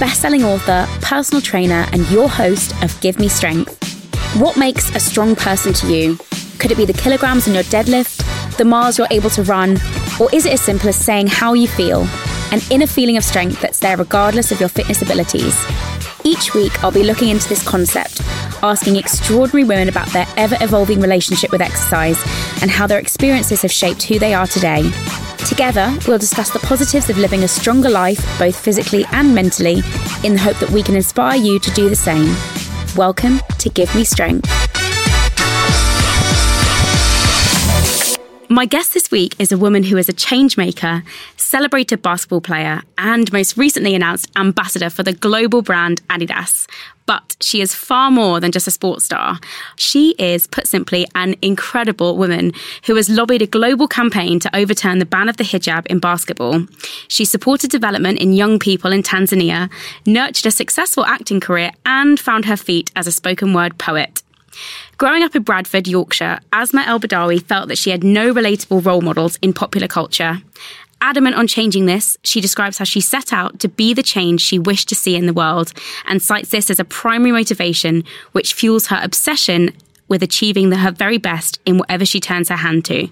best-selling author, personal trainer, and your host of Give Me Strength. What makes a strong person to you? Could it be the kilograms in your deadlift, the miles you're able to run, or is it as simple as saying how you feel, an inner feeling of strength that's there regardless of your fitness abilities? Each week, I'll be looking into this concept, asking extraordinary women about their ever evolving relationship with exercise and how their experiences have shaped who they are today. Together, we'll discuss the positives of living a stronger life, both physically and mentally, in the hope that we can inspire you to do the same. Welcome to Give Me Strength. My guest this week is a woman who is a change maker, celebrated basketball player, and most recently announced ambassador for the global brand Adidas. But she is far more than just a sports star. She is, put simply, an incredible woman who has lobbied a global campaign to overturn the ban of the hijab in basketball. She supported development in young people in Tanzania, nurtured a successful acting career, and found her feet as a spoken word poet. Growing up in Bradford, Yorkshire, Asma Elbadawi felt that she had no relatable role models in popular culture. Adamant on changing this, she describes how she set out to be the change she wished to see in the world and cites this as a primary motivation which fuels her obsession with achieving the, her very best in whatever she turns her hand to.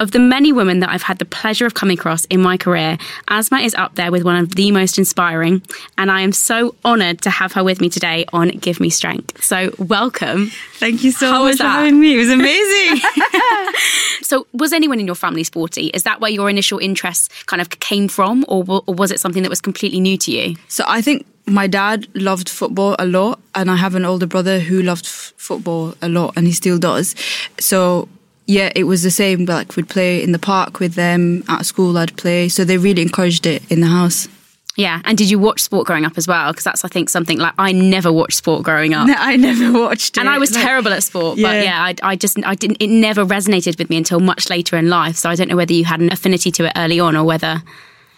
Of the many women that I've had the pleasure of coming across in my career, Asma is up there with one of the most inspiring, and I am so honoured to have her with me today on Give Me Strength. So, welcome. Thank you so How much for having me. It was amazing. So, was anyone in your family sporty? Is that where your initial interest kind of came from, or, or was it something that was completely new to you? so I think my dad loved football a lot, and I have an older brother who loved f- football a lot, and he still does. So yeah, it was the same. Like we'd play in the park with them at school. I'd play, so they really encouraged it in the house. Yeah, and did you watch sport growing up as well? Because that's, I think, something like I never watched sport growing up. No, I never watched it, and I was Like, terrible at sport, Yeah. but yeah, I, I just I didn't. It never resonated with me until much later in life. So I don't know whether you had an affinity to it early on or whether.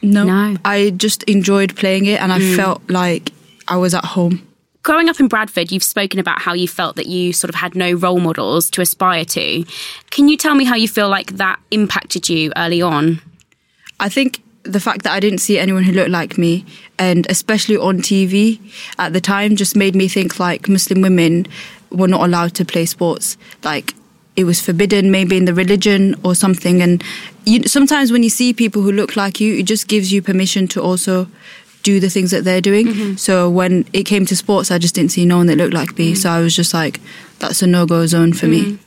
No, No. I just enjoyed playing it, and I mm. felt like I was at home. Growing up in Bradford, you've spoken about how you felt that you sort of had no role models to aspire to. Can you tell me how you feel like that impacted you early on? I think the fact that I didn't see anyone who looked like me, and especially on TV at the time, just made me think like Muslim women were not allowed to play sports. Like it was forbidden, maybe in the religion or something. And you, sometimes when you see people who look like you, it just gives you permission to also do the things that they're doing. Mm-hmm. So when it came to sports, I just didn't see no one that looked like me. Mm-hmm. So I was just like, that's a no go zone for me. Mm-hmm.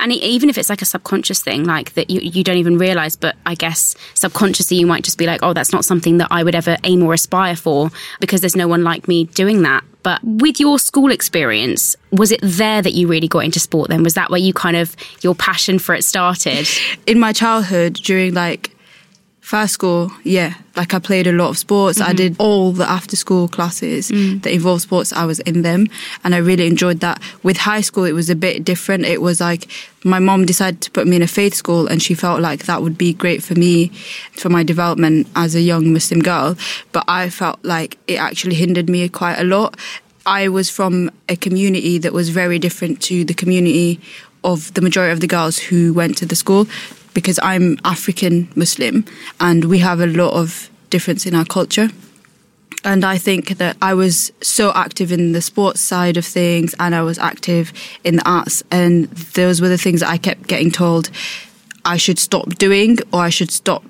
And even if it's like a subconscious thing, like that you, you don't even realize, but I guess subconsciously you might just be like, oh, that's not something that I would ever aim or aspire for because there's no one like me doing that. But with your school experience, was it there that you really got into sport then? Was that where you kind of, your passion for it started? in my childhood during like First school, yeah, like I played a lot of sports. I mm-hmm. did all the after school classes mm. that involved sports. I was in them and I really enjoyed that. With high school, it was a bit different. It was like my mom decided to put me in a faith school and she felt like that would be great for me, for my development as a young Muslim girl. But I felt like it actually hindered me quite a lot. I was from a community that was very different to the community of the majority of the girls who went to the school because I'm African Muslim and we have a lot of difference in our culture. And I think that I was so active in the sports side of things and I was active in the arts. And those were the things that I kept getting told I should stop doing or I should stop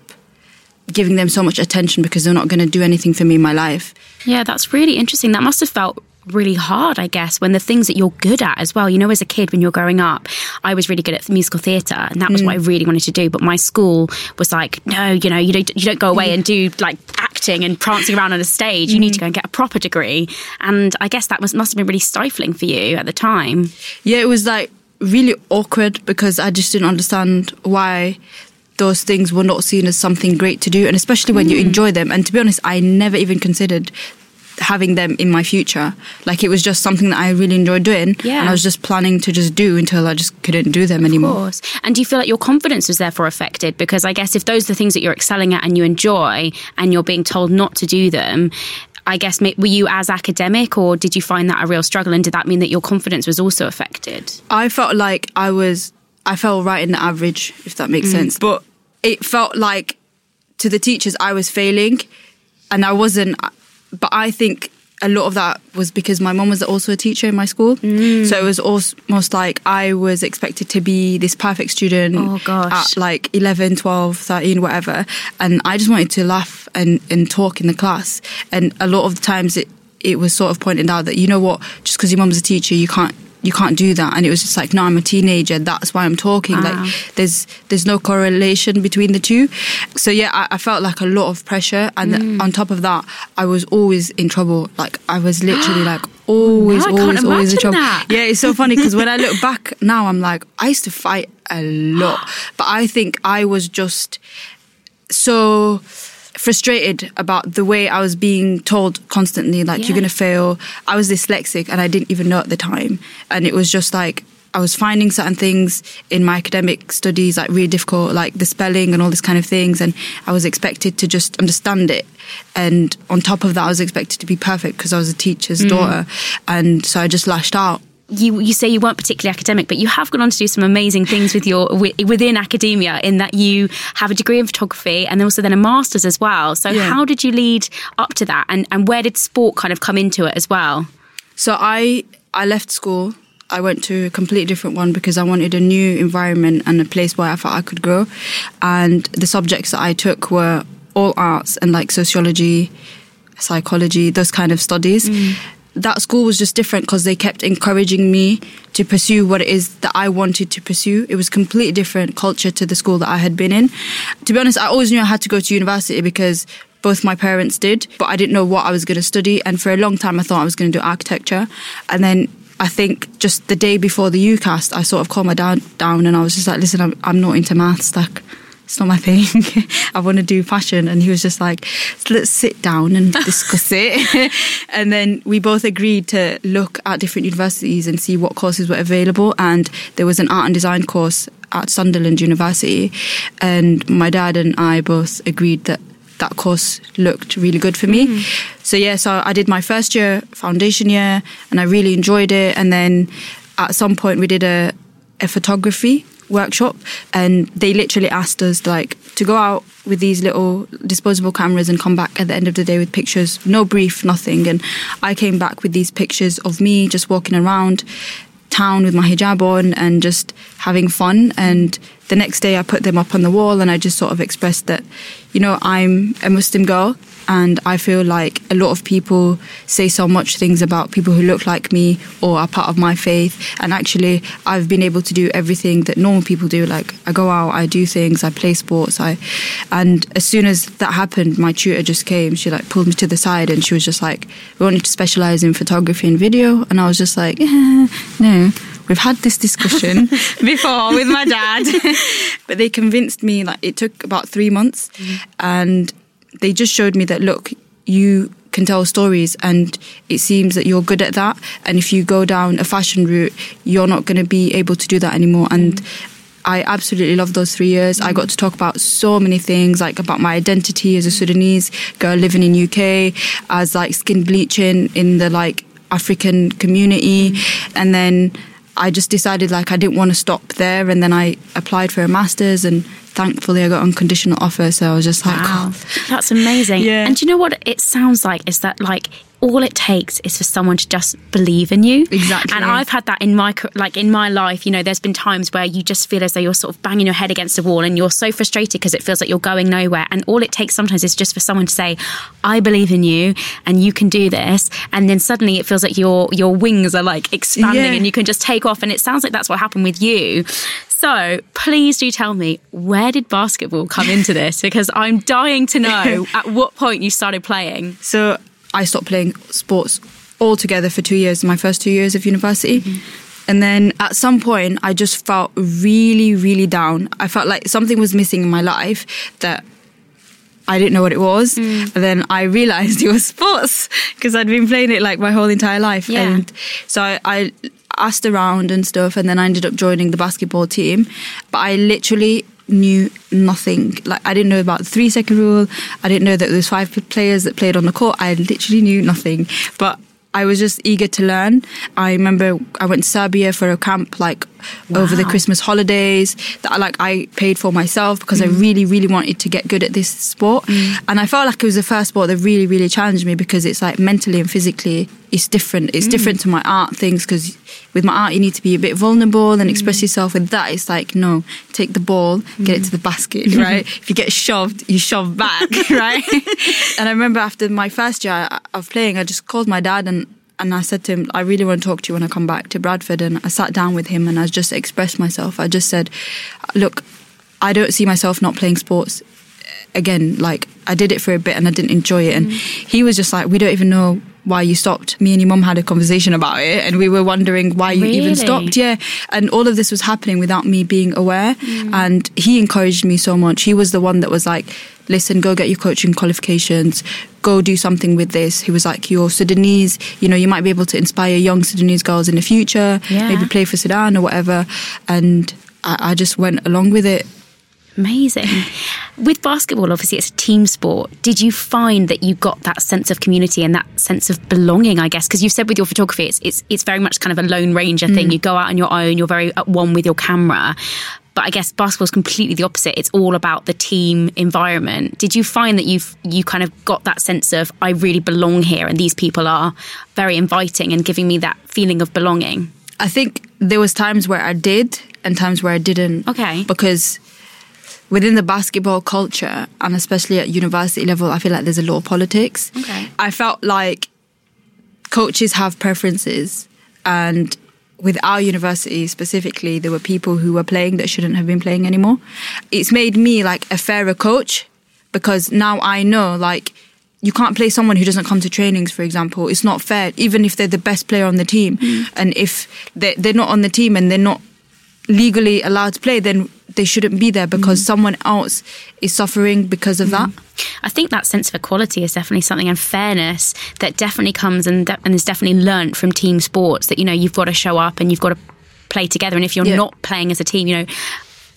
giving them so much attention because they're not going to do anything for me in my life. Yeah, that's really interesting. That must have felt really hard, I guess, when the things that you're good at as well. You know, as a kid, when you're growing up, I was really good at musical theatre, and that was what I mm. really wanted to do. But my school was like, no, you know, you don't, you don't go away and do like acting and prancing around on a stage. You need to mm. go and get a proper degree. And I guess that was, must have been really stifling for you at the time. Yeah, it was like really awkward because I just didn't understand why those things were not seen as something great to do, and especially when you mm. enjoy them. And to be honest, I never even considered having them in my future. Like it was just something that I really enjoyed doing, Yeah. and I was just planning to just do until I just couldn't do them Of anymore. course. And do you feel like your confidence was therefore affected? Because I guess if those are the things that you're excelling at and you enjoy, and you're being told not to do them, I guess were you as academic, or did you find that a real struggle? And did that mean that your confidence was also affected? I felt like I was, I fell right in the average, if that makes mm. sense. But it felt like to the teachers I was failing, and I wasn't. But I think a lot of that was because my mom was also a teacher in my school. So it was almost like I was expected to be this perfect student Oh, gosh. at like 11, 12, 13, whatever. And I just wanted to laugh and, and talk in the class. And a lot of the times it, it was sort of pointed out that, you know what, just because your mom's a teacher, you can't you can't do that. And it was just like no i'm a teenager. That's why i'm talking. Ah. like there's there's no correlation between the two. So yeah i, I felt like a lot of pressure. And Mm. on top of that i was always in trouble. Like i was literally like always No, I can't always always in trouble. that. yeah it's so funny because when i look back now i'm like i used to fight a lot. But i think i was just so frustrated about the way I was being told constantly, like, Yeah. you're going to fail. I was dyslexic and I didn't even know at the time. And it was just like, I was finding certain things in my academic studies like really difficult, like the spelling and all this kind of things. And I was expected to just understand it. And on top of that, I was expected to be perfect because I was a teacher's mm. daughter. And so I just lashed out. You you say you weren't particularly academic, but you have gone on to do some amazing things with your within academia. In that you have a degree in photography and also then a master's as well. So Yeah. how did you lead up to that, and and where did sport kind of come into it as well? So I I left school. I went to a completely different one because I wanted a new environment and a place where I thought I could grow. And the subjects that I took were all arts and like sociology, psychology, those kind of studies. Mm. That school was just different because they kept encouraging me to pursue what it is that I wanted to pursue. It was completely different culture to the school that I had been in. To be honest, I always knew I had to go to university because both my parents did, but I didn't know what I was going to study. And for a long time, I thought I was going to do architecture. And then I think just the day before the UCAS, I sort of calmed my dad down and I was just like, listen, I'm, I'm not into maths. Like, it's not my thing. I want to do fashion. And he was just like, let's sit down and discuss it. and then we both agreed to look at different universities and see what courses were available. And there was an art and design course at Sunderland University. And my dad and I both agreed that that course looked really good for me. Mm. So yeah, so I did my first year foundation year and I really enjoyed it. And then at some point we did a, a photography workshop and they literally asked us like to go out with these little disposable cameras and come back at the end of the day with pictures, no brief, nothing. And I came back with these pictures of me just walking around town with my hijab on and just having fun. And the next day I put them up on the wall and I just sort of expressed that, you know, I'm a Muslim girl and I feel like a lot of people say so much things about people who look like me or are part of my faith. And actually, I've been able to do everything that normal people do. Like I go out, I do things, I play sports. I, and as soon as that happened, my tutor just came. She like pulled me to the side and she was just like, "We want you to specialize in photography and video." And I was just like, "Eh, "No." we've had this discussion before with my dad. but they convinced me, like, it took about three months. And they just showed me that, look, you can tell stories and it seems that you're good at that. And if you go down a fashion route, you're not going to be able to do that anymore. And I absolutely love those three years. I got to talk about so many things, like about my identity as a Sudanese girl living in UK, as like skin bleaching in the like African community, and then I just decided like I didn't want to stop there, and then I applied for a master's, and thankfully I got unconditional offer. So I was just like, Wow, oh, that's amazing. Yeah. And do you know what it sounds like? Is that like all it takes is for someone to just believe in you. Exactly. And I've had that in my like in my life. You know, there's been times where you just feel as though you're sort of banging your head against a wall, and you're so frustrated because it feels like you're going nowhere. And all it takes sometimes is just for someone to say, "I believe in you, and you can do this." And then suddenly it feels like your your wings are like expanding, Yeah. and you can just take off. And it sounds like that's what happened with you. So please do tell me where did basketball come into this? Because I'm dying to know at what point you started playing. So I stopped playing sports altogether for two years, my first two years of university. Mm-hmm. And then at some point, I just felt really, really down. I felt like something was missing in my life that I didn't know what it was. Mm. And then I realized it was sports because I'd been playing it like my whole entire life. Yeah. And so I, I asked around and stuff, and then I ended up joining the basketball team. But I literally knew nothing. Like I didn't know about the three second rule. I didn't know that there was five players that played on the court. I literally knew nothing. But I was just eager to learn. I remember I went to Serbia for a camp like over the Christmas holidays that I like I paid for myself because Mm. I really really wanted to get good at this sport. And I felt like it was the first sport that really really challenged me because it's like mentally and physically it's different. It's Mm. different to my art things because with my art you need to be a bit vulnerable and Mm. express yourself. With that it's like no, take the ball, get it to the basket, right? if you get shoved, you shove back, right? and I remember after my first year of playing, I just called my dad and and I said to him, I really want to talk to you when I come back to Bradford. And I sat down with him and I just expressed myself. I just said, look, I don't see myself not playing sports again. Like I did it for a bit and I didn't enjoy it. And mm. he was just like, we don't even know why you stopped. Me and your mum had a conversation about it and we were wondering why you Really? even stopped. Yeah. And all of this was happening without me being aware. Mm. And he encouraged me so much. He was the one that was like, listen, go get your coaching qualifications, go do something with this. He was like, you're Sudanese, you know, you might be able to inspire young Sudanese girls in the future, Yeah. maybe play for Sudan or whatever. And I, I just went along with it. Amazing. With basketball, obviously, it's a team sport. Did you find that you got that sense of community and that sense of belonging? I guess because you said with your photography, it's it's it's very much kind of a lone ranger thing. Mm. You go out on your own. You're very at one with your camera. But I guess basketball's completely the opposite. It's all about the team environment. Did you find that you've you kind of got that sense of I really belong here, and these people are very inviting and giving me that feeling of belonging? I think there was times where I did and times where I didn't. Okay. Because within the basketball culture and especially at university level, I feel like there's a lot of politics. Okay. I felt like coaches have preferences and with our university specifically there were people who were playing that shouldn't have been playing anymore it's made me like a fairer coach because now i know like you can't play someone who doesn't come to trainings for example it's not fair even if they're the best player on the team mm. and if they're, they're not on the team and they're not legally allowed to play then they shouldn't be there because mm-hmm. someone else is suffering because of that mm-hmm. I think that sense of equality is definitely something, and fairness that definitely comes and, de- and is definitely learnt from team sports. That you know you've got to show up and you've got to play together, and if you're Yeah. not playing as a team, you know.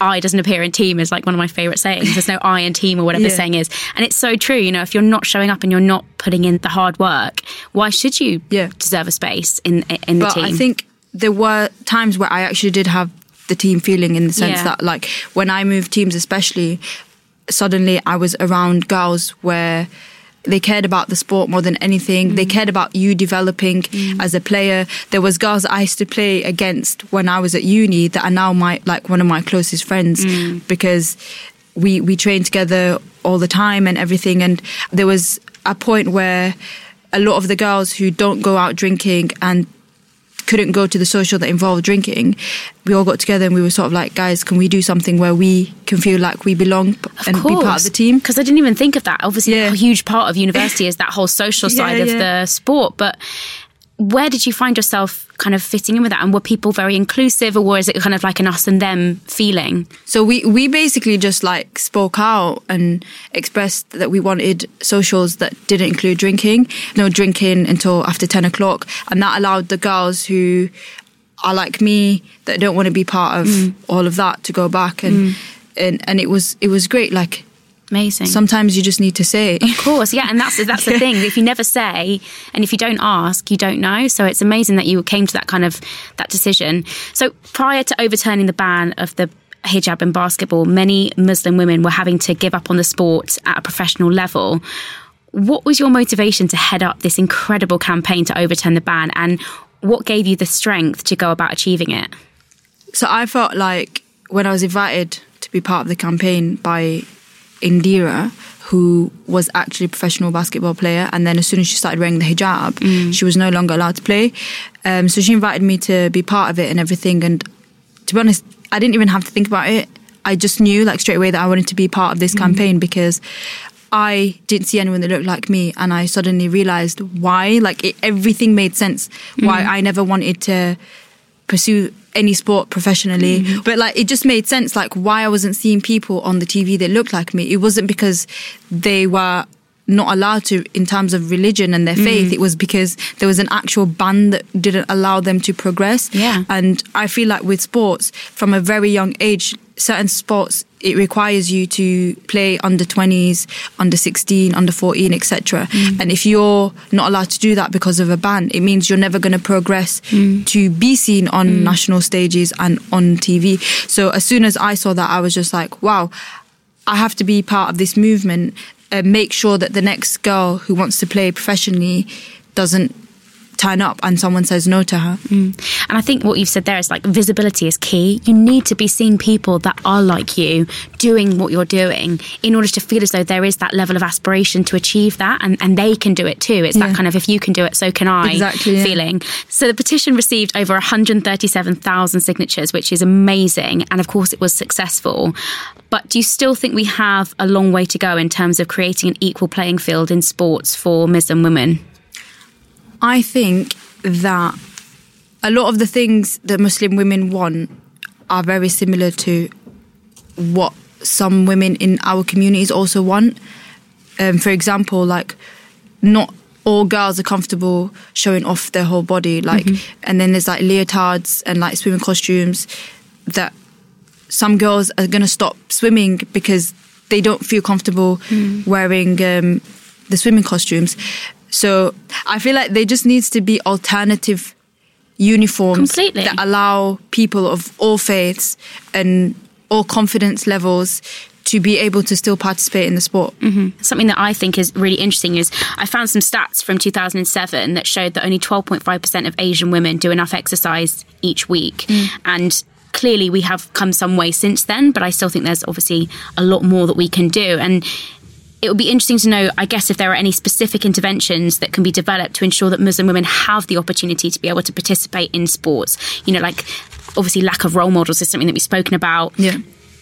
I doesn't appear in team is like one of my favourite sayings. There's no I in team or whatever the saying is. And it's so true. You know, if you're not showing up and you're not putting in the hard work, why should you Yeah. deserve a space in in the but team? I think there were times where I actually did have the team feeling in the sense Yeah. that like when I moved teams especially suddenly I was around girls where they cared about the sport more than anything. They mm. cared about you developing mm. as a player. There was girls I used to play against when I was at uni that are now my like one of my closest friends mm. because we we trained together all the time and everything. And there was a point where a lot of the girls who don't go out drinking and couldn't go to the social that involved drinking, we all got together and we were sort of like, guys, can we do something where we can feel like we belong and be part of the team? Because I didn't even think of that. Obviously, Yeah. a huge part of university is that whole social Yeah, side of yeah. the sport. But where did you find yourself kind of fitting in with that? And were people very inclusive, or was it kind of like an us and them feeling? So we we basically just like spoke out and expressed that we wanted socials that didn't include drinking, no drinking until after ten o'clock, and that allowed the girls who are like me that don't want to be part of Mm. all of that to go back and and and it was it was great. Like Amazing. sometimes you just need to say. Of course, yeah, and that's that's the thing. If you never say, and if you don't ask, you don't know. So it's amazing that you came to that kind of that decision. So prior to overturning the ban of the hijab in basketball, many Muslim women were having to give up on the sport at a professional level. What was your motivation to head up this incredible campaign to overturn the ban, and what gave you the strength to go about achieving it? So I felt like when I was invited to be part of the campaign by Indira, who was actually a professional basketball player, and then as soon as she started wearing the hijab, mm. she was no longer allowed to play. Um, so she invited me to be part of it and everything. And to be honest, I didn't even have to think about it. I just knew like straight away that I wanted to be part of this mm. campaign because I didn't see anyone that looked like me, and I suddenly realized why. Like it, everything made sense. Why mm. I never wanted to pursue any sport professionally. Mm-hmm. But like it just made sense like why I wasn't seeing people on the TV that looked like me. It wasn't because they were not allowed to in terms of religion and their mm-hmm. faith. It was because there was an actual ban that didn't allow them to progress. Yeah. And I feel like with sports, from a very young age, certain sports it requires you to play under 20s, under 16, under 14, etc. Mm. And if you're not allowed to do that because of a ban, it means you're never going to progress mm. to be seen on mm. national stages and on TV. So as soon as I saw that, I was just like, wow, I have to be part of this movement. and make sure that the next girl who wants to play professionally doesn't turn up and someone says no to her. Mm. And I think what you've said there is like visibility is key. You need to be seeing people that are like you doing what you're doing in order to feel as though there is that level of aspiration to achieve that and, and they can do it too. It's Yeah. that kind of if you can do it, so can I Exactly, yeah. feeling. So the petition received over 137,000 signatures, which is amazing. And of course, it was successful. But do you still think we have a long way to go in terms of creating an equal playing field in sports for Muslim women? I think that a lot of the things that Muslim women want are very similar to what some women in our communities also want. Um, for example, like not all girls are comfortable showing off their whole body, like, and then there's like leotards and like swimming costumes that some girls are going to stop swimming because they don't feel comfortable wearing um, the swimming costumes. So I feel like there just needs to be alternative uniforms Completely. that allow people of all faiths and all confidence levels to be able to still participate in the sport. Mm-hmm. Something that I think is really interesting is I found some stats from 2007 that showed that only 12.5% of Asian women do enough exercise each week. Mm. And clearly we have come some way since then, but I still think there's obviously a lot more that we can do. And it would be interesting to know, I guess, if there are any specific interventions that can be developed to ensure that Muslim women have the opportunity to be able to participate in sports. You know, like obviously lack of role models is something that we've spoken about Yeah.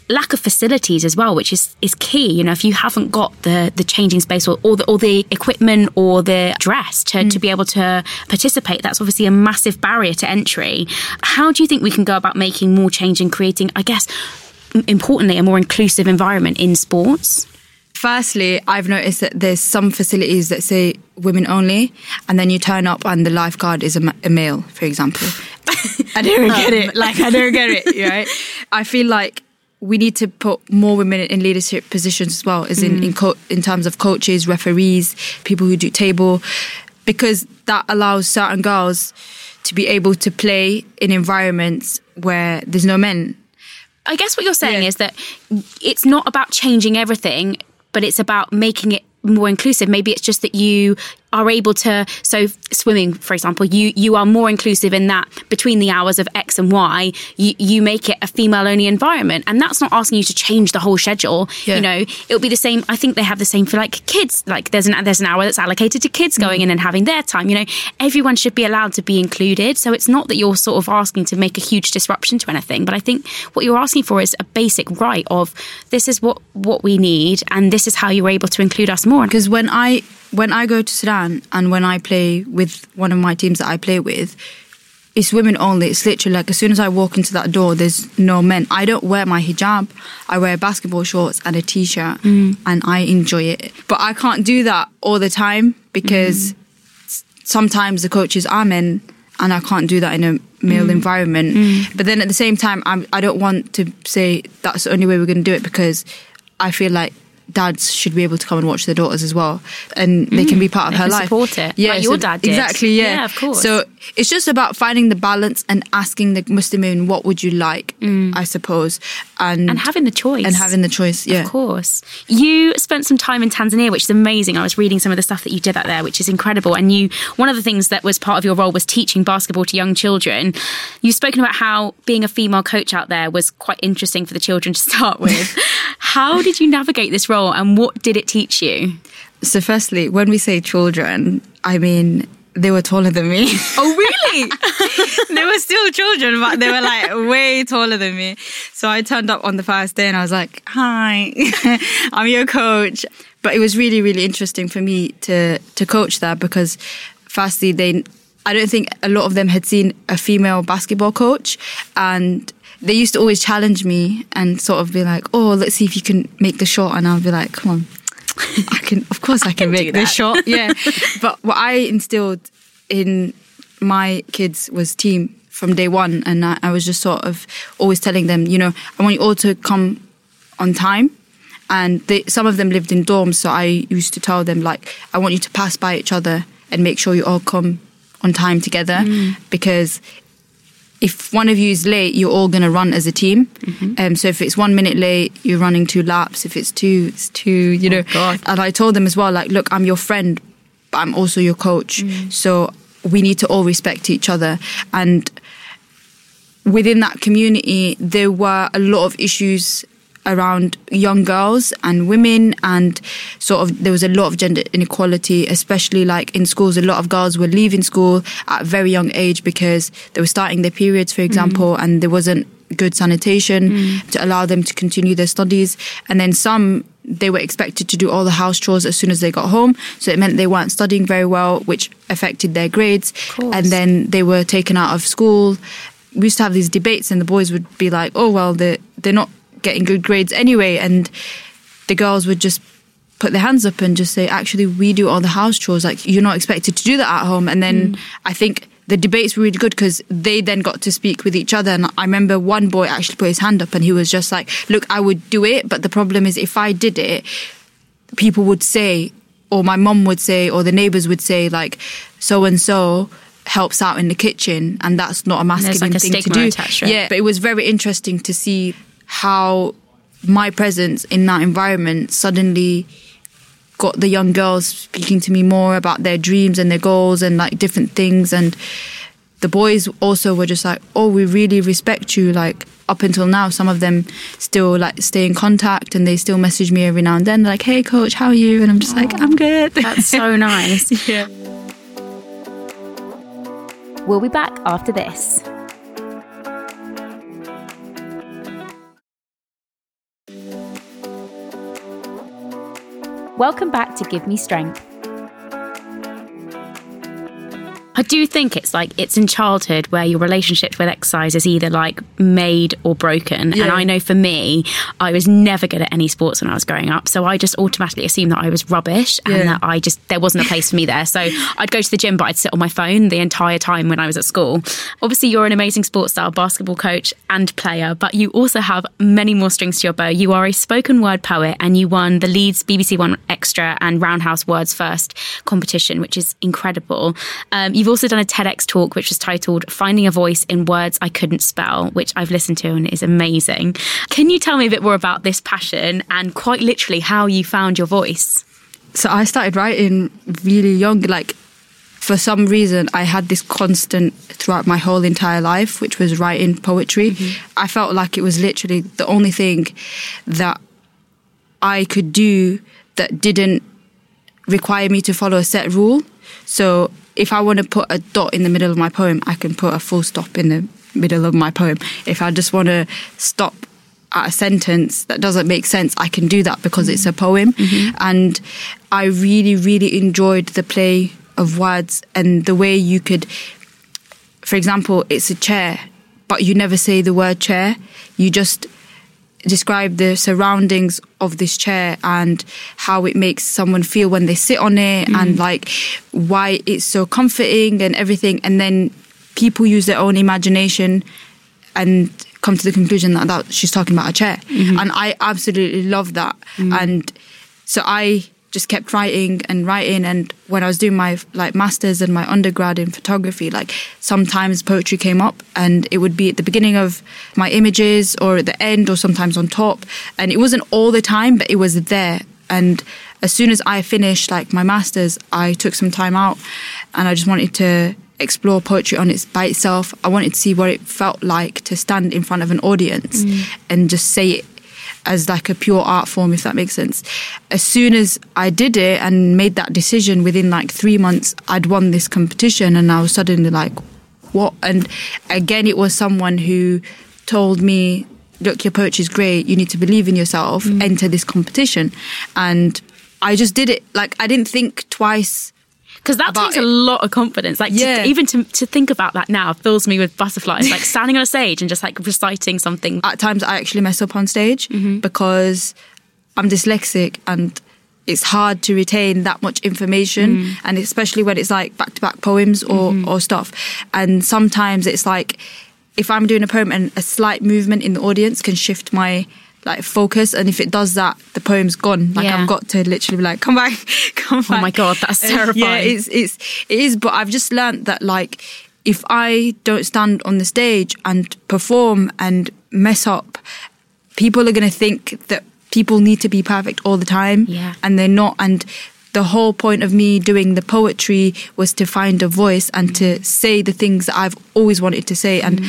lack of facilities as well, which is is key. You know, if you haven't got the the changing space or, or the or the equipment or the dress to, to mm. be able to participate, that's obviously a massive barrier to entry. How do you think we can go about making more change and creating, I guess, m- importantly, a more inclusive environment in sports? Firstly, I've noticed that there's some facilities that say women only, and then you turn up and the lifeguard is a, a male, for example. I don't get it. Um, like, I don't get it, right? I feel like we need to put more women in leadership positions as well, as in mm. in, co- in terms of coaches, referees, people who do table, because that allows certain girls to be able to play in environments where there's no men. I guess what you're saying Yeah. is that it's not about changing everything, but it's about making it more inclusive. Maybe it's just that you are able to so swimming for example you you are more inclusive in that between the hours of x and y you you make it a female only environment. And that's not asking you to change the whole schedule Yeah. you know it'll be the same i think they have the same for like kids. Like there's an there's an hour that's allocated to kids going mm. in and having their time you know. Everyone should be allowed to be included. So it's not that you're sort of asking to make a huge disruption to anything but i think what you're asking for is a basic right of this is what what we need and this is how you're able to include us more. Because when I when I go to Sudan and when I play with one of my teams that I play with, it's women only. It's literally like as soon as I walk into that door, there's no men. I don't wear my hijab. I wear basketball shorts and a t-shirt, mm. and I enjoy it. But I can't do that all the time because s- sometimes the coaches are men, and I can't do that in a male mm. environment. But then at the same time, I'm, I don't want to say that's the only way we're going to do it because I feel like dads should be able to come and watch their daughters as well, and they can be part of her life. support it, like your dad did. Exactly. Yeah. Yeah, of course. So it's just about finding the balance and asking the Muslim women what would you like, I suppose, and Mm. and having the choice. and having the choice. Yeah. Of course. You spent some time in Tanzania, which is amazing. I was reading some of the stuff that you did out there, which is incredible. And you, one of the things that was part of your role was teaching basketball to young children. You've spoken about how being a female coach out there was quite interesting for the children to start with. how did you navigate this role and what did it teach you? So, firstly, when we say children, I mean they were taller than me. Oh, really? they were still children, but they were like way taller than me. So I turned up on the first day and I was like, "Hi, I'm your coach." But it was really, really interesting for me to to coach that because, firstly, they I don't think a lot of them had seen a female basketball coach, and they used to always challenge me and sort of be like, "Oh, let's see if you can make the shot," and I'll be like, "Come on." I can, of course, I can, can make the shot. Yeah, but what I instilled in my kids was team from day one, and I, I was just sort of always telling them, you know, I want you all to come on time. And they, some of them lived in dorms, so I used to tell them like, I want you to pass by each other and make sure you all come on time together, because if one of you is late, you're all going to run as a team. Um, so if it's one minute late, you're running two laps. If it's two, it's two, you know. God. And I told them as well, like, look, I'm your friend, but I'm also your coach. So we need to all respect each other. And within that community, there were a lot of issues around young girls and women and sort of there was a lot of gender inequality especially like in schools. A lot of girls were leaving school at a very young age because they were starting their periods for mm. example and there wasn't good sanitation mm. to allow them to continue their studies. And then some they were expected to do all the house chores as soon as they got home. So it meant they weren't studying very well which affected their grades. And then they were taken out of school. We used to have these debates and the boys would be like oh well they're, they're not getting good grades anyway and the girls would just put their hands up and just say actually we do all the house chores. Like you're not expected to do that at home. And then mm. i think the debates were really good because they then got to speak with each other. And i remember one boy actually put his hand up and he was just like look i would do it but the problem is if i did it people would say or my mom would say or the neighbors would say like so and so helps out in the kitchen and that's not a masculine like a thing to do. attached it. yeah but it was very interesting to see how my presence in that environment suddenly got the young girls speaking to me more about their dreams and their goals and like different things. And the boys also were just like oh we really respect you. Like up until now some of them still like stay in contact and they still message me every now and then. They're like hey coach how are you? And i'm just like i'm good. That's so nice. yeah. We'll be back after this. Welcome back to Give Me Strength. I do think it's like it's in childhood where your relationship with exercise is either like made or broken. Yeah. And I know for me, I was never good at any sports when I was growing up. So I just automatically assumed that I was rubbish and Yeah. that I just, there wasn't a place for me there. So I'd go to the gym, but I'd sit on my phone the entire time when I was at school. Obviously, you're an amazing sports star, basketball coach, and player, but you also have many more strings to your bow. You are a spoken word poet and you won the Leeds BBC One Extra and Roundhouse Words First competition, which is incredible. Um, you've also done a TEDx talk, which was titled Finding a Voice in Words I Couldn't Spell, which I've listened to and is amazing. Can you tell me a bit more about this passion and quite literally how you found your voice? so I started writing really young. Like for some reason, I had this constant throughout my whole entire life, which was writing poetry. Mm-hmm. I felt like it was literally the only thing that I could do that didn't require me to follow a set rule. So if I want to put a dot in the middle of my poem, I can put a full stop in the middle of my poem. If I just want to stop at a sentence that doesn't make sense, I can do that because it's a poem. Mm-hmm. Mm-hmm. And I really, really enjoyed the play of words and the way you could, for example, it's a chair, but you never say the word chair. You just describe the surroundings of this chair and how it makes someone feel when they sit on it mm-hmm. and like why it's so comforting and everything. And then people use their own imagination and come to the conclusion that, that she's talking about a chair. Mm-hmm. And i absolutely love that. Mm-hmm. And so i just kept writing and writing. And when i was doing my like masters and my undergrad in photography like sometimes poetry came up and it would be at the beginning of my images or at the end or sometimes on top. And it wasn't all the time but it was there. And as soon as i finished like my masters i took some time out and i just wanted to explore poetry on its by itself. I wanted to see what it felt like to stand in front of an audience mm. and just say it as like a pure art form, if that makes sense. As soon as I did it and made that decision within like three months, I'd won this competition and I was suddenly like, what? And again, it was someone who told me, look, your poetry is great. You need to believe in yourself, mm. enter this competition. And I just did it. Like, I didn't think twice. Because that takes a lot of confidence. Like, to- even to, to think about that now fills me with butterflies. like standing on a stage and just like reciting something. At times, I actually mess up on stage mm-hmm. because I'm dyslexic and it's hard to retain that much information mm. and especially when it's like back-to-back poems or, mm-hmm. or stuff and sometimes it's like if i'm doing a poem and a slight movement in the audience can shift my like focus and if it does that the poem's gone like Yeah. i've got to literally be like come back come back Oh my God, that's Uh, yeah terrifying. it's it's it is but i've just learnt that like if i don't stand on the stage and perform and mess up people are going to think that people need to be perfect all the time Yeah. and they're not and the whole point of me doing the poetry was to find a voice and to say the things that I've always wanted to say and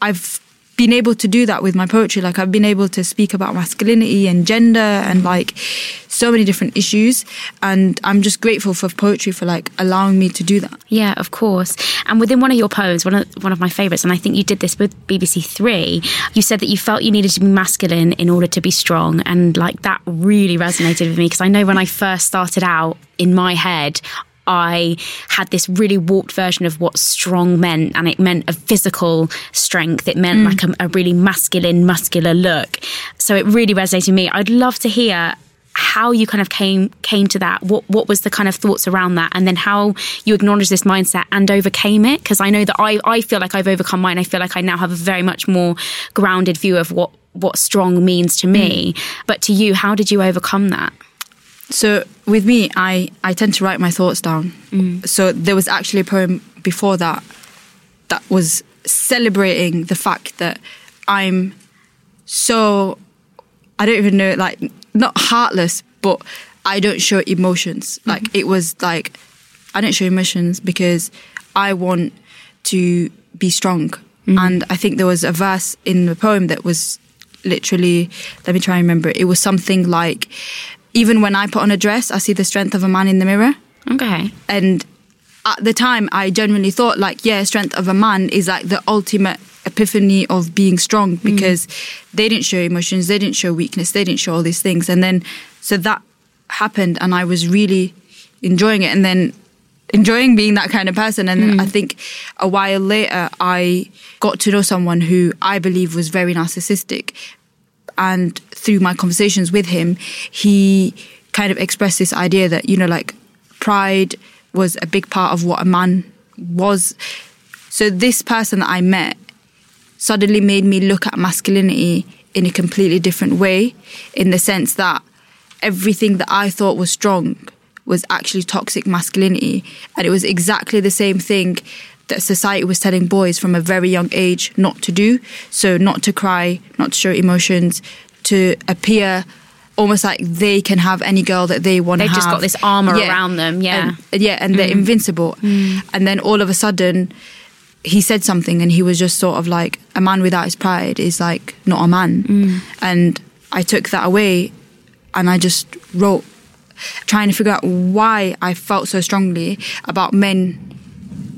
I've been able to do that with my poetry like I've been able to speak about masculinity and gender and like so many different issues and I'm just grateful for poetry for like allowing me to do that Yeah, of course. And within one of your poems, one of one of my favourites, and I think you did this with BBC Three, you said that you felt you needed to be masculine in order to be strong, and like that really resonated with me because I know when I first started out in my head. I had this really warped version of what strong meant, and it meant a physical strength. It meant like a, a really masculine, muscular look. So it really resonated with me. I'd love to hear how you kind of came came to that. What what was the kind of thoughts around that? And then how you acknowledged this mindset and overcame it? Because i know that i i feel like i've overcome mine. I feel like i now have a very much more grounded view of what what strong means to me. Mm. But to you how did you overcome that So with me, I, I tend to write my thoughts down. Mm. So there was actually a poem before that that was celebrating the fact that I'm so I don't even know like not heartless, but I don't show emotions. Mm-hmm. Like it was like I don't show emotions because I want to be strong. Mm-hmm. And I think there was a verse in the poem that was literally let me try and remember it. It was something like even when I put on a dress, I see the strength of a man in the mirror. okay And at the time, I genuinely thought, like, yeah, strength of a man is like the ultimate epiphany of being strong mm. because they didn't show emotions, they didn't show weakness, they didn't show all these things. And then, so that happened, and I was really enjoying it. And then, enjoying being that kind of person. And then mm. I think a while later, I got to know someone who I believe was very narcissistic and through my conversations with him, he kind of expressed this idea that, you know, like pride was a big part of what a man was. So this person that I met suddenly made me look at masculinity in a completely different way, in the sense that everything that I thought was strong was actually toxic masculinity. And it was exactly the same thing that society was telling boys from a very young age not to do. So, not to cry, not to show emotions, to appear almost like they can have any girl that they want to They've have. just got this armour around them, yeah. And, yeah, and they're mm. invincible. Mm. And then all of a sudden, he said something and he was just sort of like, a man without his pride is like not a man. Mm. And I took that away and I just wrote, trying to figure out why I felt so strongly about men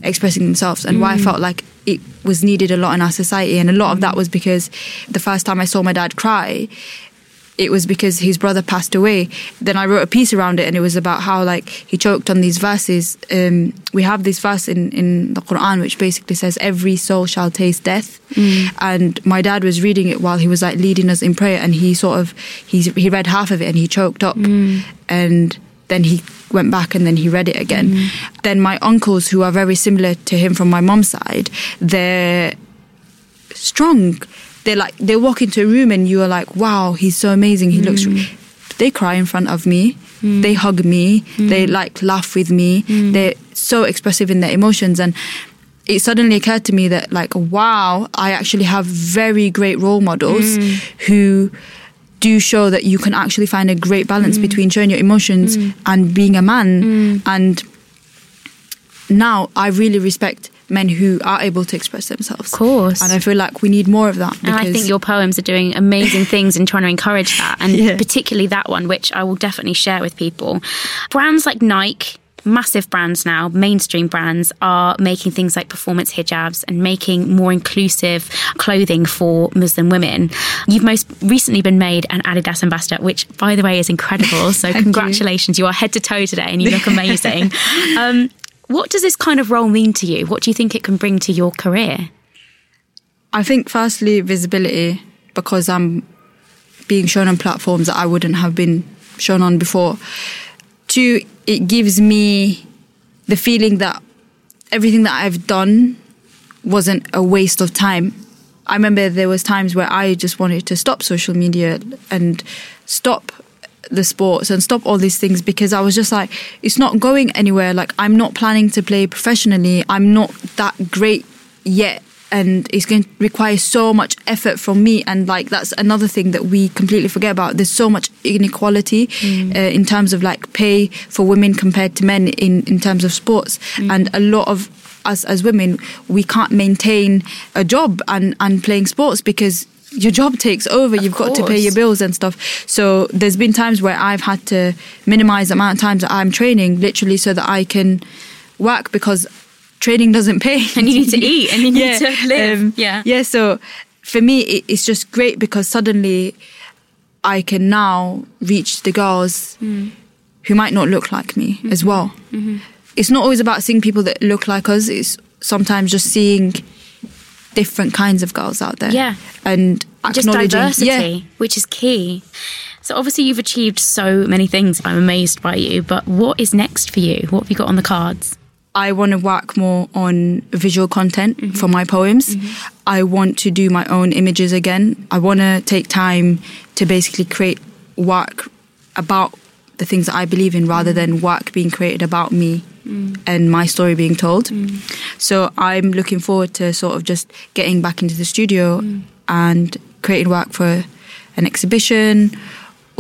expressing themselves and why I mm. felt like it was needed a lot in our society. And a lot of that was because the first time I saw my dad cry, it was because his brother passed away. Then I wrote a piece around it, and it was about how like he choked on these verses. Um, we have this verse in in the Quran which basically says, "Every soul shall taste death." Mm. And my dad was reading it while he was like leading us in prayer, and he sort of he he read half of it and he choked up, mm. and then he went back and then he read it again. Mm. Then my uncles, who are very similar to him from my mom's side, they're strong. They're like they walk into a room and you are like, wow, he's so amazing. He looks. Mm. They cry in front of me. Mm. They hug me. They like laugh with me. They're so expressive in their emotions and. It suddenly occurred to me that, like, wow, I actually have very great role models who do show that you can actually find a great balance mm. between showing your emotions mm. and being a man. Mm. And now I really respect men who are able to express themselves. Of course. And I feel like we need more of that. And I think your poems are doing amazing things in trying to encourage that, and Yeah. particularly that one, which I will definitely share with people. Brands like Nike, massive brands now, mainstream brands, are making things like performance hijabs and making more inclusive clothing for Muslim women. You've most recently been made an Adidas ambassador, which, by the way, is incredible. So, you. congratulations. You are head to toe today and you look amazing. um, what does this kind of role mean to you? What do you think it can bring to your career? I think firstly visibility because I'm being shown on platforms that I wouldn't have been shown on before. Two, it gives me the feeling that everything that I've done wasn't a waste of time. I remember there was times where I just wanted to stop social media and stop the sports and stop all these things because I was just like, it's not going anywhere. Like I'm not planning to play professionally. I'm not that great yet. And it's going to require so much effort from me. And like, that's another thing that we completely forget about. There's so much inequality uh, in terms of like pay for women compared to men in, in terms of sports. And a lot of us as women, we can't maintain a job and, and playing sports because your job takes over. You've got to pay your bills and stuff. So there's been times where I've had to minimize the amount of times that I'm training, literally, so that I can work because training doesn't pay. And you need to eat and you need to live. Yeah. um, Yeah. So for me, it, it's just great because suddenly I can now reach the girls who might not look like me Mm-hmm. as well. It's not always about seeing people that look like us. It's sometimes just seeing different kinds of girls out there. Yeah. And just diversity, yeah, which is key. So obviously you've achieved so many things. I'm amazed by you. But what is next for you? What have you got on the cards? I want to work more on visual content mm-hmm. for my poems. Mm-hmm. I want to do my own images again. I want to take time to basically create work about the things that I believe in rather mm-hmm. than work being created about me mm. and my story being told. Mm. So I'm looking forward to sort of just getting back into the studio mm. and creating work for an exhibition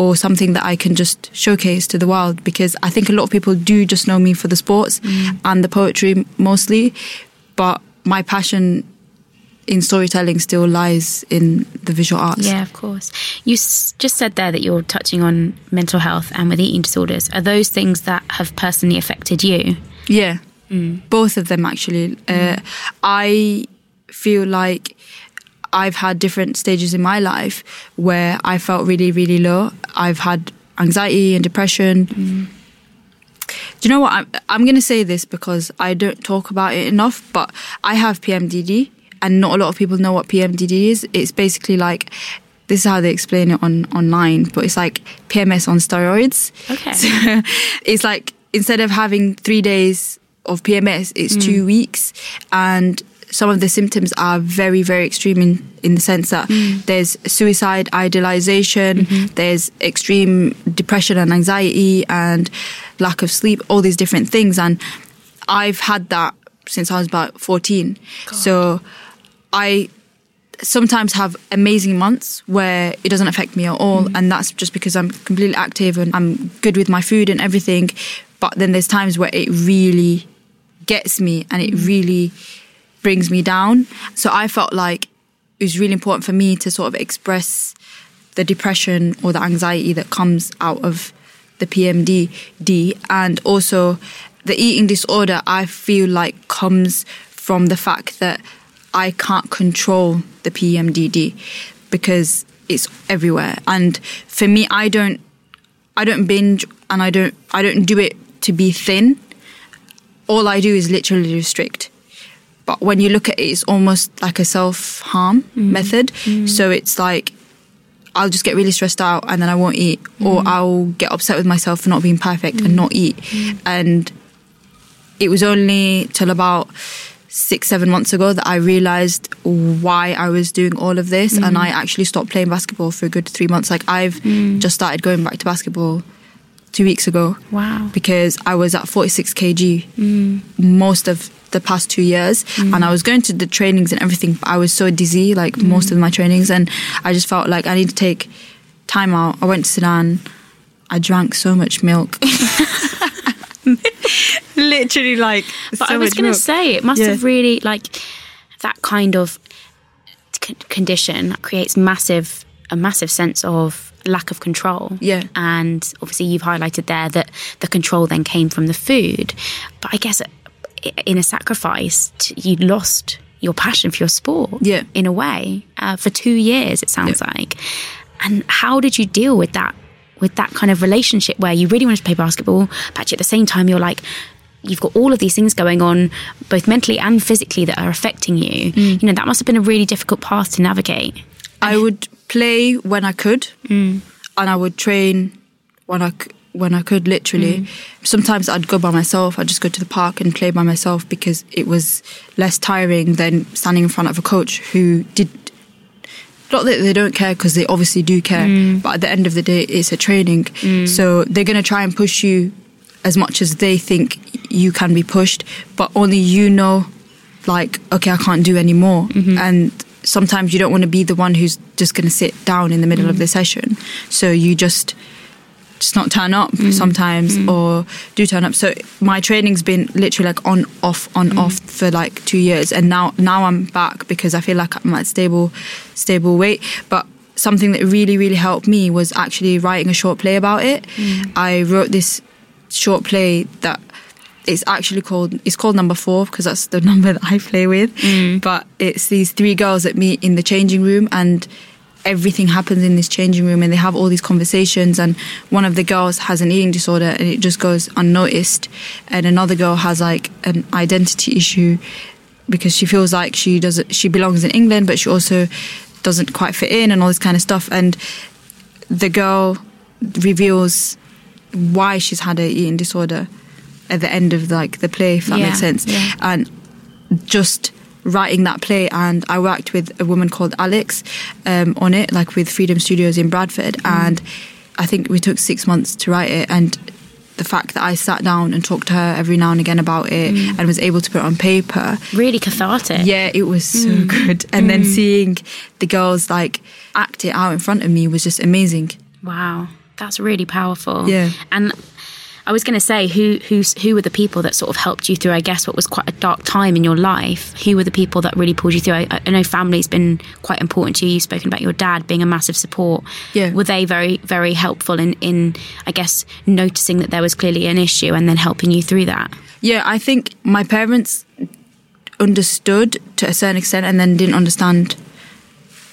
or something that I can just showcase to the world because I think a lot of people do just know me for the sports mm. and the poetry mostly, but my passion in storytelling still lies in the visual arts. Yeah, of course. You s- just said there that you're touching on mental health and with eating disorders. Are those things that have personally affected you? Yeah, mm. both of them actually. Uh, mm. I feel like I've had different stages in my life where I felt really, really low. I've had anxiety and depression. Mm. Do you know what? I'm, I'm going to say this because I don't talk about it enough, but I have PMDD, and not a lot of people know what PMDD is. It's basically like this is how they explain it on online, but it's like PMS on steroids. Okay. So it's like instead of having three days of PMS, it's two mm. weeks, and some of the symptoms are very, very extreme in, in the sense that mm. there's suicide, idealization, mm-hmm. there's extreme depression and anxiety, and lack of sleep, all these different things. And I've had that since I was about 14. So I sometimes have amazing months where it doesn't affect me at all. Mm-hmm. And that's just because I'm completely active and I'm good with my food and everything. But then there's times where it really gets me and it mm-hmm. really brings me down so I felt like it was really important for me to sort of express the depression or the anxiety that comes out of the PMDD and also the eating disorder I feel like comes from the fact that I can't control the PMDD because it's everywhere. And for me, I don't, I don't binge and I don't, I don't do it to be thin. All I do is literally restrict. But when you look at it, it's almost like a self harm mm. method. Mm. So it's like I'll just get really stressed out and then I won't eat, or mm. I'll get upset with myself for not being perfect and not eat. And it was only till about six, seven months ago that I realized why I was doing all of this. And I actually stopped playing basketball for a good three months. Like, I've just started going back to basketball two weeks ago. Wow. Because I was at 46 kg most of the past two years. Mm-hmm. And I was going to the trainings and everything, but I was so dizzy, like mm-hmm. most of my trainings. And I just felt like I need to take time out. I went to Sudan. I drank so much milk. Literally, like, But so I was going to milk. say, it must Yeah. have really, like, that kind of c- condition creates massive, a massive sense of lack of control. Yeah. And obviously, you've highlighted there that the control then came from the food. But I guess i- in a sacrifice, you lost your passion for your sport. Yeah. In a way, uh, for two years, it sounds like. And how did you deal with that? With that kind of relationship where you really wanted to play basketball, but at the same time you're like, you've got all of these things going on, both mentally and physically, that are affecting you. Mm. You know, that must have been a really difficult path to navigate. I would play when I could, and I would train when I when I could. Literally, mm. sometimes I'd go by myself. I'd just go to the park and play by myself because it was less tiring than standing in front of a coach who did. Not that they don't care because they obviously do care, mm. but at the end of the day, it's a training. Mm. So they're going to try and push you as much as they think you can be pushed, but only you know like, okay, I can't do any more. Mm-hmm. And sometimes you don't want to be the one who's just going to sit down in the middle of the session. So you just just not turn up mm. sometimes mm. or do turn up. So my training's been literally like on off on mm. off for like 2 years. And now now I'm back because I feel like I'm at stable stable weight, but something that really really helped me was actually writing a short play about it. I wrote this short play that it's actually called it's called number four because that's the number that I play with. But it's these three girls that meet in the changing room and everything happens in this changing room and they have all these conversations and one of the girls has an eating disorder and it just goes unnoticed and another girl has like an identity issue because she feels like she doesn't she belongs in England but she also doesn't quite fit in and all this kind of stuff and the girl reveals why she's had a eating disorder at the end of like the play if that Yeah, makes sense yeah. and just writing that play and I worked with a woman called Alex um, on it like with Freedom Studios in Bradford and I think we took six months to write it and the fact that I sat down and talked to her every now and again about it and was able to put it on paper Really cathartic. yeah, it was so Mm. good. And then seeing the girls like act it out in front of me was just amazing. Wow, that's really powerful. Yeah. And I was going to say, who who's who were the people that sort of helped you through? I guess what was quite a dark time in your life. Who were the people that really pulled you through? I, I know family's been quite important to you. You've spoken about your dad being a massive support. Yeah. Were they very very helpful in in I guess noticing that there was clearly an issue and then helping you through that? Yeah, I think my parents understood to a certain extent and then didn't understand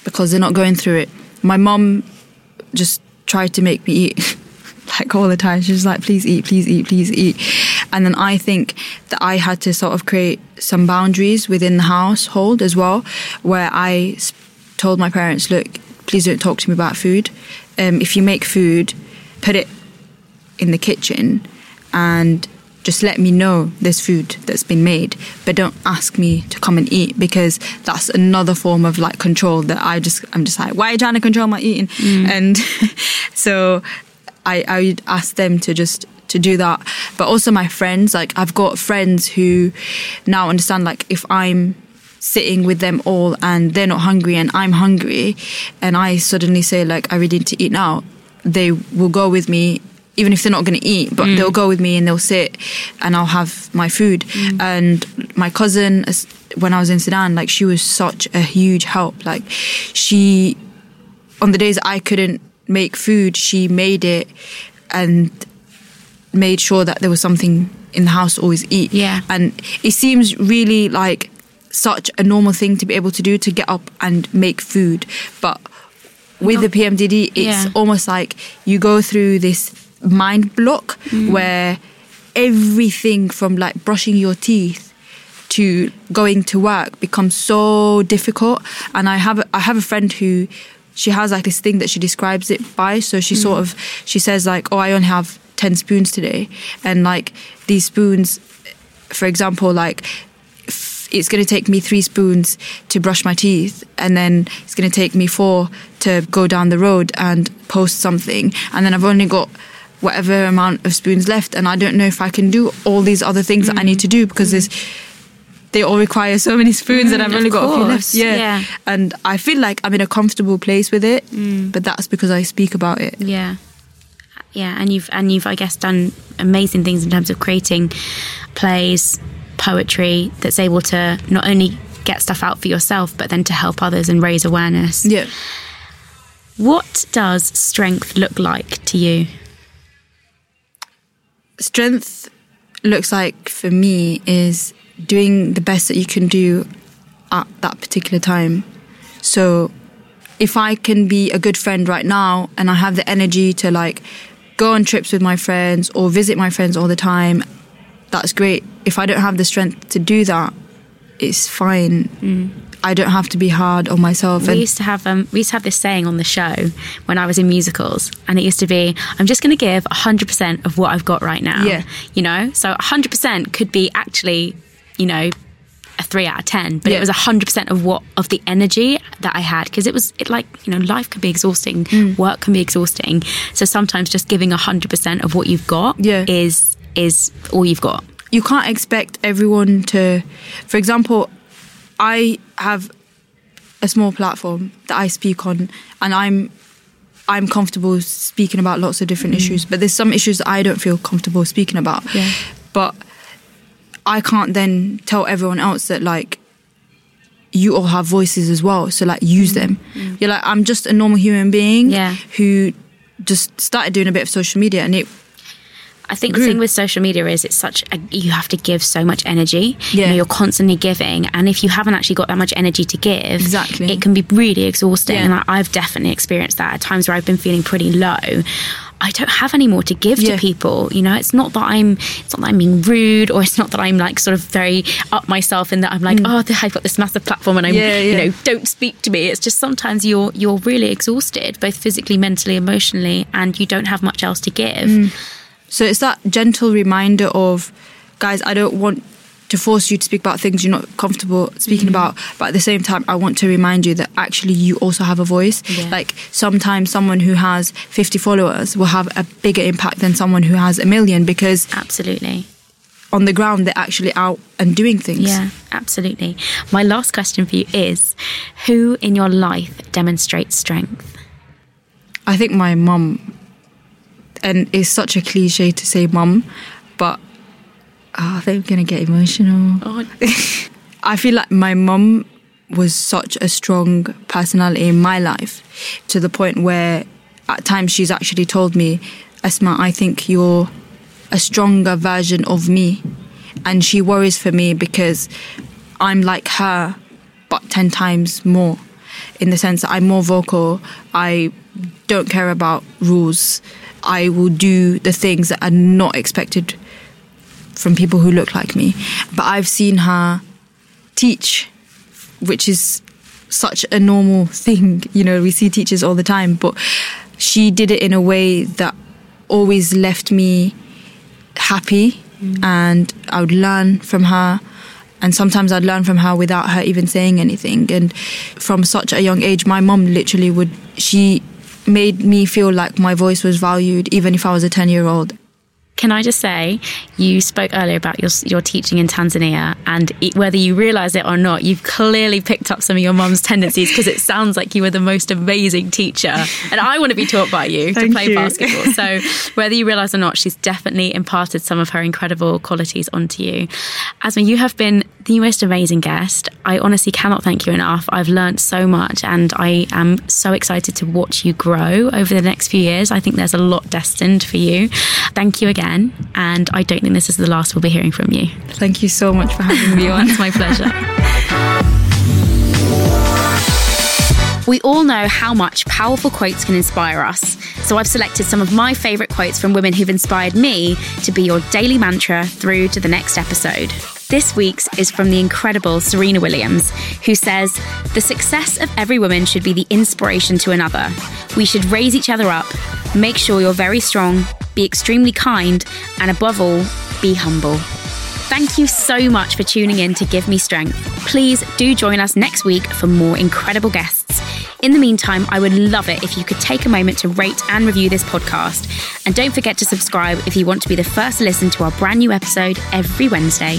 because they're not going through it. My mum just tried to make me eat like all the time. She was like, please eat, please eat, please eat. And then I think that I had to sort of create some boundaries within the household as well, where I told my parents, look, please don't talk to me about food. Um, if you make food, put it in the kitchen and just let me know there's food that's been made, but don't ask me to come and eat because that's another form of like control that I just I'm just like, why are you trying to control my eating? And so I I would ask them to just to do that. But also my friends, like I've got friends who now understand like if I'm sitting with them all and they're not hungry and I'm hungry and I suddenly say like I really need to eat now, they will go with me even if they're not going to eat, but mm. they'll go with me and they'll sit and I'll have my food. Mm. And my cousin, when I was in Sudan, like she was such a huge help. Like she, on the days I couldn't make food, she made it and made sure that there was something in the house to always eat. Yeah. And it seems really like such a normal thing to be able to do to get up and make food. But with the PMDD, it's Yeah. almost like you go through this mind block Mm. where everything from like brushing your teeth to going to work becomes so difficult. And I have a, I have a friend who she has like this thing that she describes it by. So she hmm. sort of she says like, oh, I only have ten spoons today, and like these spoons, for example, like f- it's going to take me three spoons to brush my teeth, and then it's going to take me four to go down the road and post something, and then I've only got whatever amount of spoons left, and I don't know if I can do all these other things that I hmm. need to do because there's they all require so many spoons, and Mm, I've of only got a few left. Yeah. yeah. and I feel like I'm in a comfortable place with it, but that's because I speak about it. Yeah. Yeah, and you've and you've I guess done amazing things in terms of creating plays, poetry that's able to not only get stuff out for yourself but then to help others and raise awareness. Yeah. What does strength look like to you? strength looks like for me is doing the best that you can do at that particular time. So if I can be a good friend right now and I have the energy to like go on trips with my friends or visit my friends all the time, that's great. If I don't have the strength to do that, it's fine. I don't have to be hard on myself. We used to have um, we used to have this saying on the show when I was in musicals, and it used to be, "I'm just going to give 100 percent of what I've got right now." Yeah. you know, so 100 percent could be actually, you know, a three out of ten, but Yeah. it was 100 percent of what of the energy that I had because it was it like you know life can be exhausting, Mm. work can be exhausting, so sometimes just giving 100 percent of what you've got Yeah. is is all you've got. you can't expect everyone to for example i have a small platform that i speak on and i'm i'm comfortable speaking about lots of different issues but there's some issues that i don't feel comfortable speaking about Yeah. but i can't then tell everyone else that like you all have voices as well so like use them mm-hmm. you're like i'm just a normal human being Yeah. who just started doing a bit of social media and it I think the thing with social media is it's such a, you have to give so much energy. You Yeah. know, you're constantly giving, and if you haven't actually got that much energy to give, Exactly. it can be really exhausting. Yeah. And I, I've definitely experienced that at times where I've been feeling pretty low. I don't have any more to give Yeah. to people. You know, it's not that I'm, it's not that I'm being rude, or it's not that I'm like sort of very up myself in that I'm like, oh, I've got this massive platform and I'm, Mm. Yeah, you know, don't speak to me. It's just sometimes you're you're really exhausted, both physically, mentally, emotionally, and you don't have much else to give. Mm. So it's that gentle reminder of, guys, I don't want to force you to speak about things you're not comfortable speaking Mm-hmm. about, but at the same time, I want to remind you that actually you also have a voice. Yeah. Like sometimes someone who has 50 followers will have a bigger impact than someone who has a million because Absolutely. on the ground they're actually out and doing things. Yeah, absolutely. My last question for you is who in your life demonstrates strength? I think my mum, and it's such a cliche to say mum, but oh, I think I'm gonna get emotional. Oh. I feel like my mum was such a strong personality in my life to the point where at times she's actually told me, Esma, I think you're a stronger version of me. And she worries for me because I'm like her, but 10 times more in the sense that I'm more vocal. I don't care about rules. I will do the things that are not expected from people who look like me. But I've seen her teach, which is such a normal thing. You know, we see teachers all the time, but she did it in a way that always left me happy mm. and I would learn from her. And sometimes I'd learn from her without her even saying anything. And from such a young age, my mom literally would, she made me feel like my voice was valued, even if I was a 10 year old. Can I just say, you spoke earlier about your your teaching in Tanzania, and e- whether you realise it or not, you've clearly picked up some of your mum's tendencies because it sounds like you were the most amazing teacher, and I want to be taught by you to play you. basketball. So whether you realise or not, she's definitely imparted some of her incredible qualities onto you. Asma, you have been the most amazing guest. I honestly cannot thank you enough. I've learned so much and I am so excited to watch you grow over the next few years. I think there's a lot destined for you. Thank you again. And I don't think this is the last we'll be hearing from you. Thank you so much for having me on. it's my pleasure. We all know how much powerful quotes can inspire us. So I've selected some of my favourite quotes from women who've inspired me to be your daily mantra through to the next episode. This week's is from the incredible Serena Williams, who says, The success of every woman should be the inspiration to another. We should raise each other up, make sure you're very strong, be extremely kind, and above all, be humble. Thank you so much for tuning in to Give Me Strength. Please do join us next week for more incredible guests. In the meantime, I would love it if you could take a moment to rate and review this podcast. And don't forget to subscribe if you want to be the first to listen to our brand new episode every Wednesday.